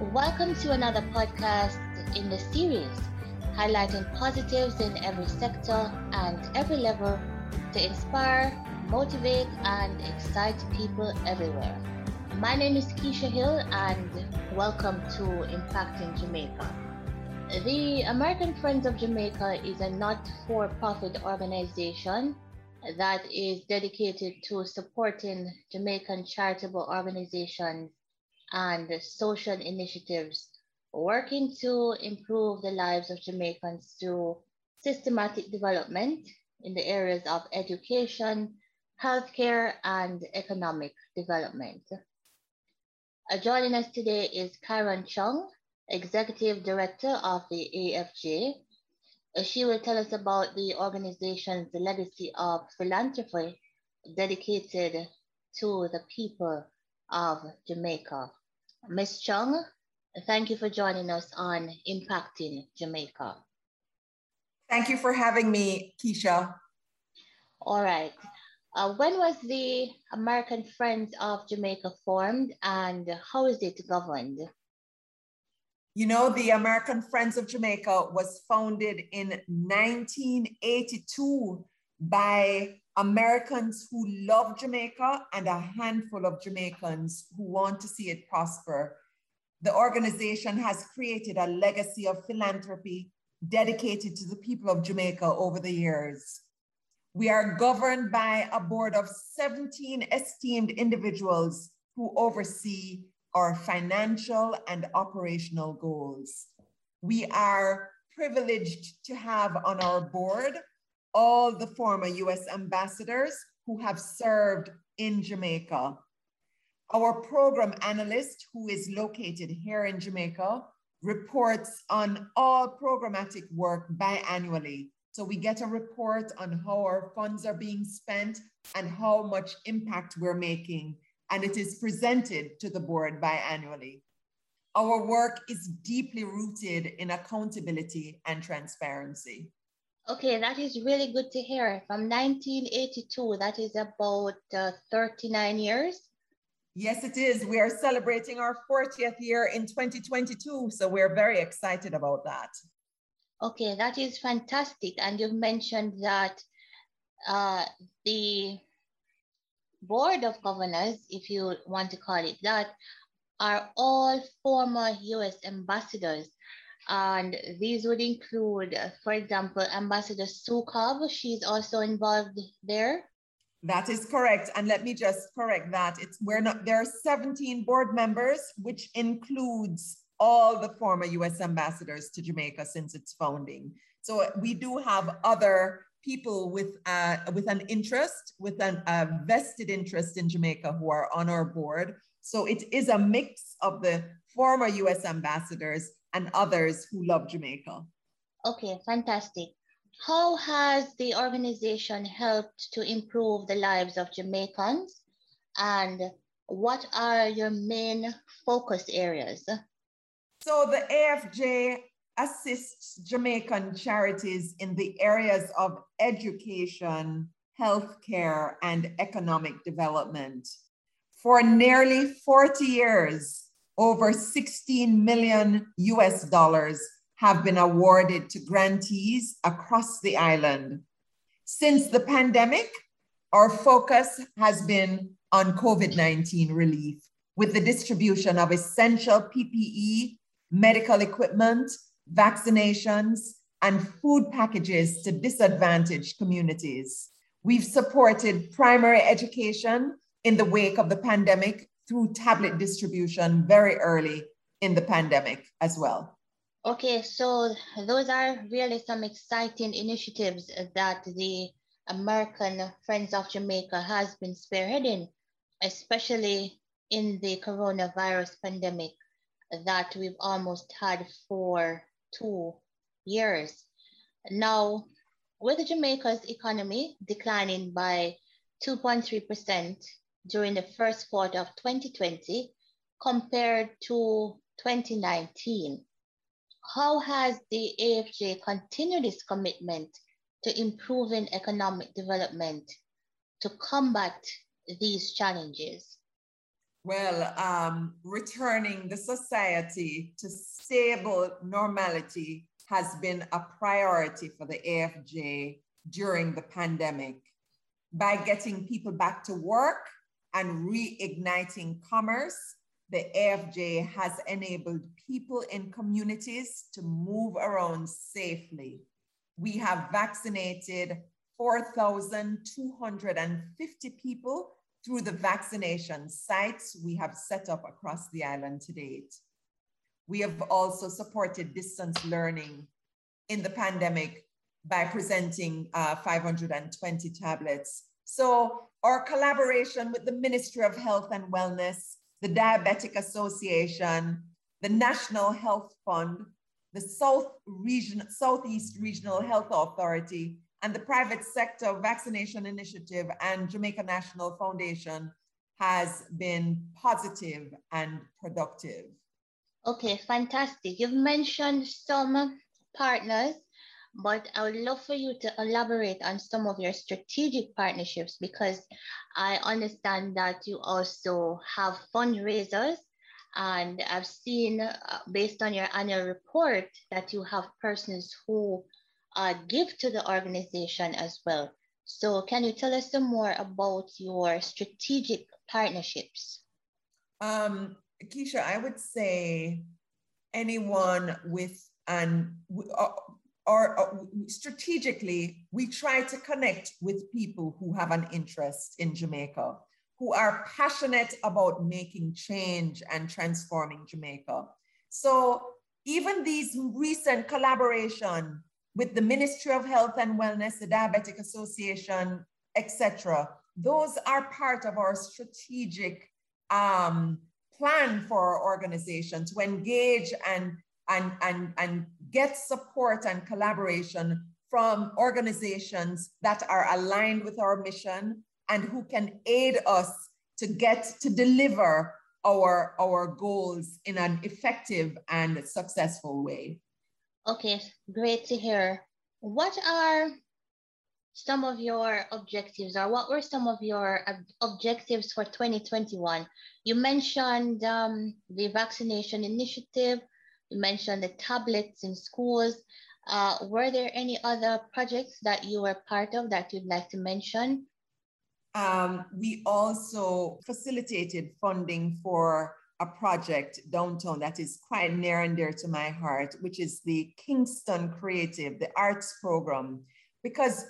Welcome to another podcast in the series highlighting positives in every sector and every level to inspire, motivate, and excite people everywhere. My name is Keisha Hill, and welcome to Impacting Jamaica. The American Friends of Jamaica is a not for profit organization that is dedicated to supporting Jamaican charitable organizations and social initiatives working to improve the lives of Jamaicans through systematic development in the areas of education, healthcare, and economic development. Uh, joining us today is Karen Chung, Executive Director of the AFJ. Uh, she will tell us about the organization's legacy of philanthropy dedicated to the people of Jamaica. Ms. Chung, thank you for joining us on Impacting Jamaica. Thank you for having me, Keisha. All right. Uh, when was the American Friends of Jamaica formed and how is it governed? You know, the American Friends of Jamaica was founded in 1982 by Americans who love Jamaica and a handful of Jamaicans who want to see it prosper. The organization has created a legacy of philanthropy dedicated to the people of Jamaica over the years. We are governed by a board of 17 esteemed individuals who oversee our financial and operational goals. We are privileged to have on our board all the former US ambassadors who have served in Jamaica. Our program analyst, who is located here in Jamaica, reports on all programmatic work biannually. So we get a report on how our funds are being spent and how much impact we're making. And it is presented to the board biannually. Our work is deeply rooted in accountability and transparency. Okay, that is really good to hear. From 1982, that is about uh, 39 years. Yes, it is. We are celebrating our 40th year in 2022, so we're very excited about that. Okay, that is fantastic. And you've mentioned that uh, the board of governors, if you want to call it that, are all former US ambassadors. And these would include, for example, Ambassador Sue Cobb. She's also involved there. That is correct. And let me just correct that. It's we're not there are 17 board members, which includes all the former US ambassadors to Jamaica since its founding. So we do have other people with uh, with an interest, with an, a vested interest in Jamaica who are on our board. So it is a mix of the former US ambassadors and others who love Jamaica. Okay, fantastic. How has the organization helped to improve the lives of Jamaicans? And what are your main focus areas? So the AFJ assists Jamaican charities in the areas of education, healthcare, and economic development. For nearly 40 years, over 16 million US dollars have been awarded to grantees across the island. Since the pandemic, our focus has been on COVID 19 relief with the distribution of essential PPE, medical equipment, vaccinations, and food packages to disadvantaged communities. We've supported primary education in the wake of the pandemic through tablet distribution very early in the pandemic as well. Okay, so those are really some exciting initiatives that the American Friends of Jamaica has been spearheading, especially in the coronavirus pandemic. that we've almost had for two years. Now, with Jamaica's economy declining by 2.3% during the first quarter of 2020 compared to 2019, how has the AFJ continued its commitment to improving economic development to combat these challenges? Well, um, returning the society to stable normality has been a priority for the AFJ during the pandemic. By getting people back to work and reigniting commerce, the AFJ has enabled people in communities to move around safely. We have vaccinated 4,250 people through the vaccination sites we have set up across the island to date. We have also supported distance learning in the pandemic by presenting uh, 520 tablets. So our collaboration with the Ministry of Health and Wellness, the Diabetic Association, the National Health Fund, the South Region, Southeast Regional Health Authority, and the private sector vaccination initiative and Jamaica National Foundation has been positive and productive. Okay, fantastic. You've mentioned some partners, but I would love for you to elaborate on some of your strategic partnerships because I understand that you also have fundraisers and I've seen uh, based on your annual report that you have persons who uh, give to the organization as well. So can you tell us some more about your strategic partnerships? Um, Keisha, I would say anyone with an uh, or, uh, strategically, we try to connect with people who have an interest in Jamaica, who are passionate about making change and transforming Jamaica. So even these recent collaboration with the Ministry of Health and Wellness, the Diabetic Association, etc. Those are part of our strategic um, plan for our organization to engage and, and, and, and get support and collaboration from organizations that are aligned with our mission and who can aid us to get to deliver our, our goals in an effective and successful way. Okay, great to hear. What are some of your objectives or what were some of your objectives for 2021? You mentioned um, the vaccination initiative, you mentioned the tablets in schools. Uh, were there any other projects that you were part of that you'd like to mention? Um, we also facilitated funding for a project downtown that is quite near and dear to my heart, which is the Kingston Creative, the arts program. Because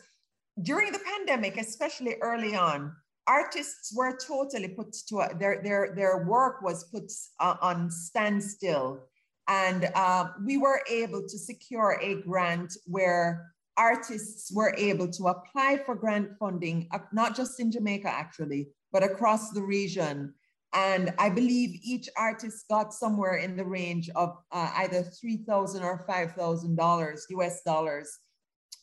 during the pandemic, especially early on, artists were totally put to their, their, their work was put uh, on standstill. And uh, we were able to secure a grant where artists were able to apply for grant funding, uh, not just in Jamaica, actually, but across the region and I believe each artist got somewhere in the range of uh, either 3,000 or $5,000 US dollars,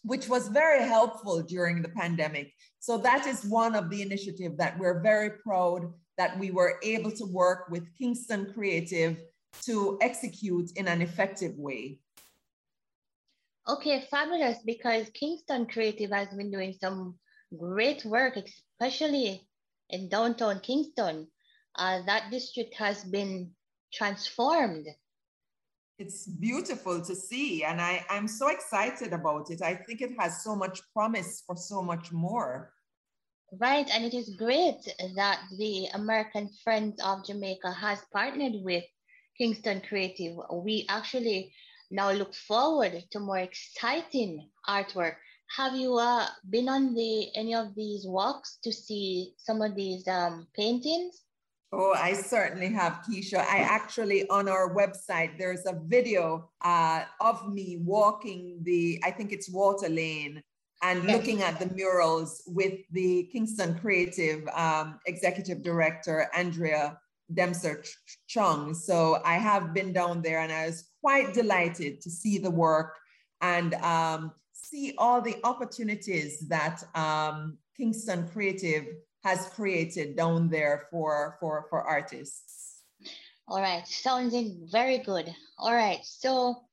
which was very helpful during the pandemic. So that is one of the initiatives that we're very proud that we were able to work with Kingston Creative to execute in an effective way. Okay, fabulous, because Kingston Creative has been doing some great work, especially in downtown Kingston uh, that district has been transformed. It's beautiful to see, and I, I'm so excited about it. I think it has so much promise for so much more. Right, and it is great that the American Friends of Jamaica has partnered with Kingston Creative. We actually now look forward to more exciting artwork. Have you uh, been on the any of these walks to see some of these um, paintings? Oh, I certainly have, Keisha. I actually, on our website, there's a video uh, of me walking the, I think it's Water Lane, and yes. looking at the murals with the Kingston Creative um, Executive Director, Andrea Dempster Chung. So I have been down there and I was quite delighted to see the work and um, see all the opportunities that um, Kingston Creative has created down there for, for, for artists. All right, sounding very good. All right, so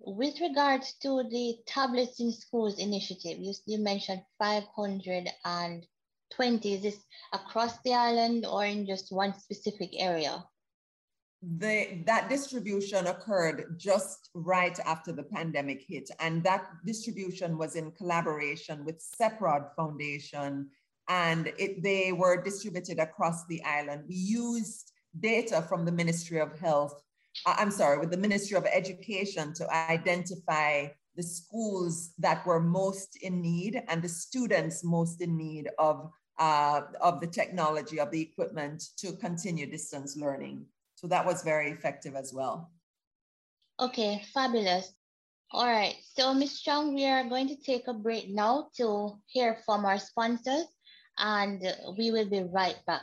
with regards to the tablets in schools initiative, you, you mentioned 520. Is this across the island or in just one specific area? The, that distribution occurred just right after the pandemic hit. And that distribution was in collaboration with CEPROD Foundation and it, they were distributed across the island. We used data from the Ministry of Health, uh, I'm sorry, with the Ministry of Education to identify the schools that were most in need and the students most in need of, uh, of the technology, of the equipment to continue distance learning. So that was very effective as well. Okay, fabulous. All right, so Ms. Chung, we are going to take a break now to hear from our sponsors and we will be right back.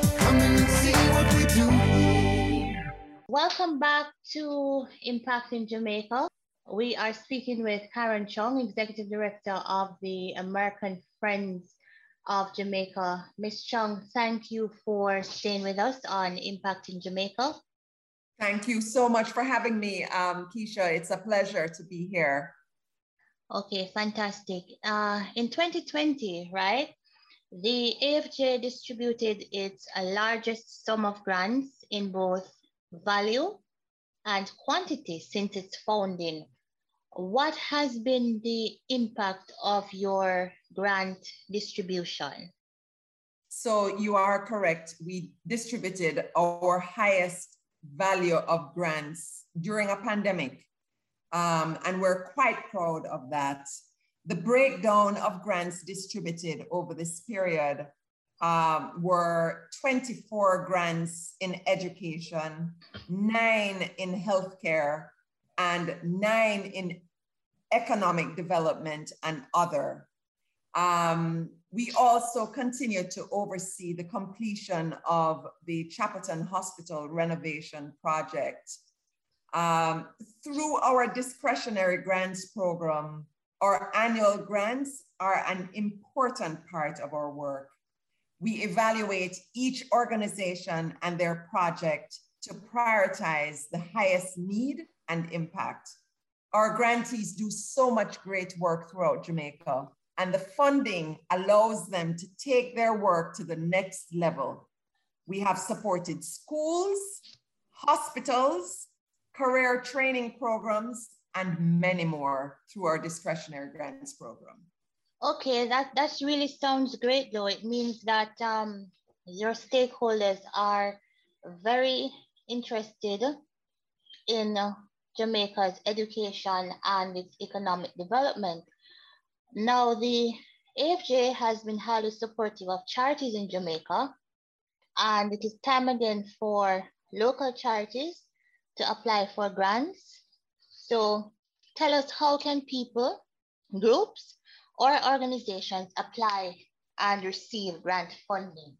Welcome back to Impacting Jamaica. We are speaking with Karen Chung, Executive Director of the American Friends of Jamaica. Ms. Chung, thank you for staying with us on Impacting Jamaica. Thank you so much for having me, um, Keisha. It's a pleasure to be here. Okay, fantastic. Uh, in 2020, right, the AFJ distributed its largest sum of grants in both value and quantity since its founding what has been the impact of your grant distribution? So you are correct. We distributed our highest value of grants during a pandemic. Um, and we're quite proud of that. The breakdown of grants distributed over this period um, were 24 grants in education, nine in healthcare, and nine in economic development and other. Um, we also continue to oversee the completion of the Chapelton Hospital renovation project. Um, through our discretionary grants program, our annual grants are an important part of our work. We evaluate each organization and their project to prioritize the highest need and impact. Our grantees do so much great work throughout Jamaica, and the funding allows them to take their work to the next level. We have supported schools, hospitals, career training programs, and many more through our discretionary grants program. Okay, that that really sounds great though. It means that um, your stakeholders are very interested in uh, Jamaica's education and its economic development. Now, the AFJ has been highly supportive of charities in Jamaica, and it is time again for local charities to apply for grants. So tell us how can people, groups, or organizations apply and receive grant funding?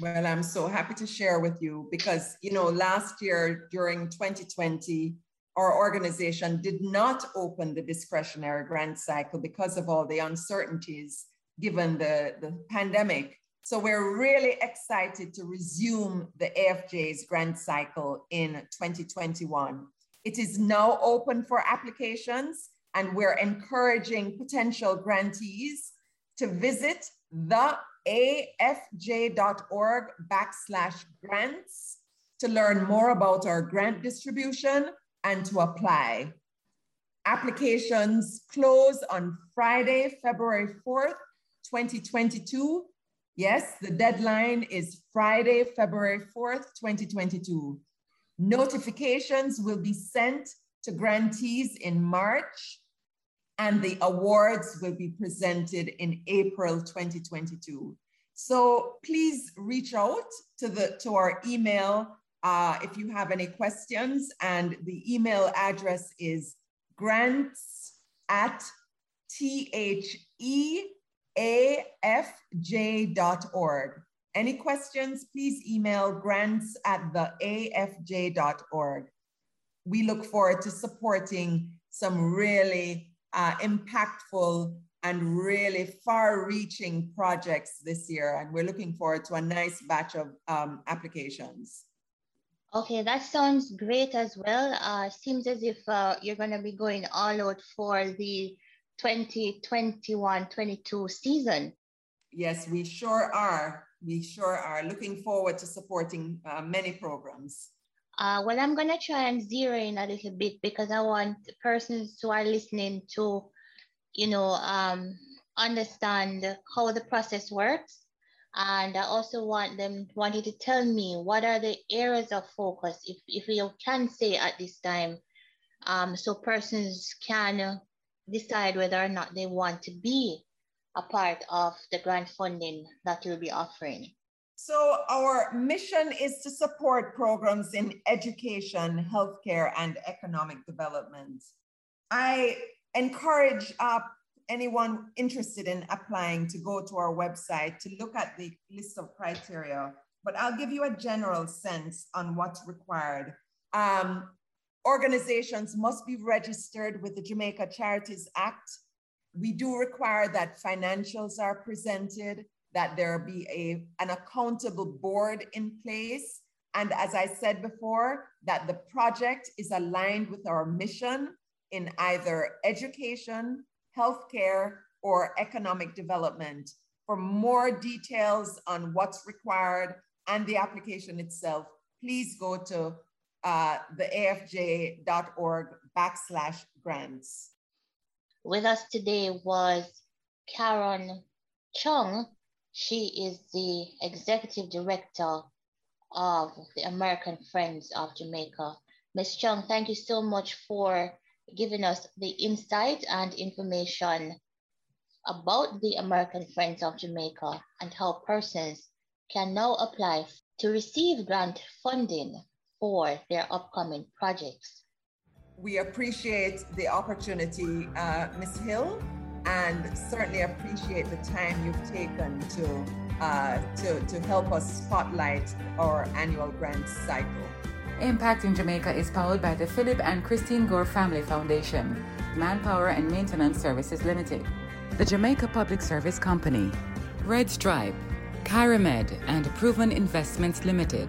Well, I'm so happy to share with you because, you know, last year during 2020, our organization did not open the discretionary grant cycle because of all the uncertainties given the, the pandemic. So we're really excited to resume the AFJ's grant cycle in 2021. It is now open for applications and we're encouraging potential grantees to visit the afj.org backslash grants to learn more about our grant distribution and to apply. Applications close on Friday, February 4th, 2022. Yes, the deadline is Friday, February 4th, 2022. Notifications will be sent to grantees in March and the awards will be presented in April 2022. So please reach out to, the, to our email uh, if you have any questions and the email address is grants at theafj.org. Any questions, please email grants at theafj.org. We look forward to supporting some really uh, impactful and really far reaching projects this year. And we're looking forward to a nice batch of um, applications. Okay, that sounds great as well. Uh, seems as if uh, you're going to be going all out for the 2021-22 season. Yes, we sure are. We sure are looking forward to supporting uh, many programs. Uh, well, I'm going to try and zero in a little bit because I want persons who are listening to, you know, um, understand how the process works. And I also want them wanted to tell me what are the areas of focus, if, if you can say at this time, um, so persons can decide whether or not they want to be a part of the grant funding that you'll be offering. So our mission is to support programs in education, healthcare, and economic development. I encourage uh, anyone interested in applying to go to our website to look at the list of criteria, but I'll give you a general sense on what's required. Um, organizations must be registered with the Jamaica Charities Act. We do require that financials are presented that there be a, an accountable board in place. And as I said before, that the project is aligned with our mission in either education, healthcare, or economic development. For more details on what's required and the application itself, please go to uh, the afj.org backslash grants. With us today was Karen Chung, she is the executive director of the American Friends of Jamaica. Ms. Chung, thank you so much for giving us the insight and information about the American Friends of Jamaica and how persons can now apply to receive grant funding for their upcoming projects. We appreciate the opportunity, uh, Ms. Hill, and certainly appreciate the time you've taken to, uh, to, to help us spotlight our annual grant cycle. Impacting Jamaica is powered by the Philip and Christine Gore Family Foundation, Manpower and Maintenance Services Limited, the Jamaica Public Service Company, Red Stripe, Caramed, and Proven Investments Limited.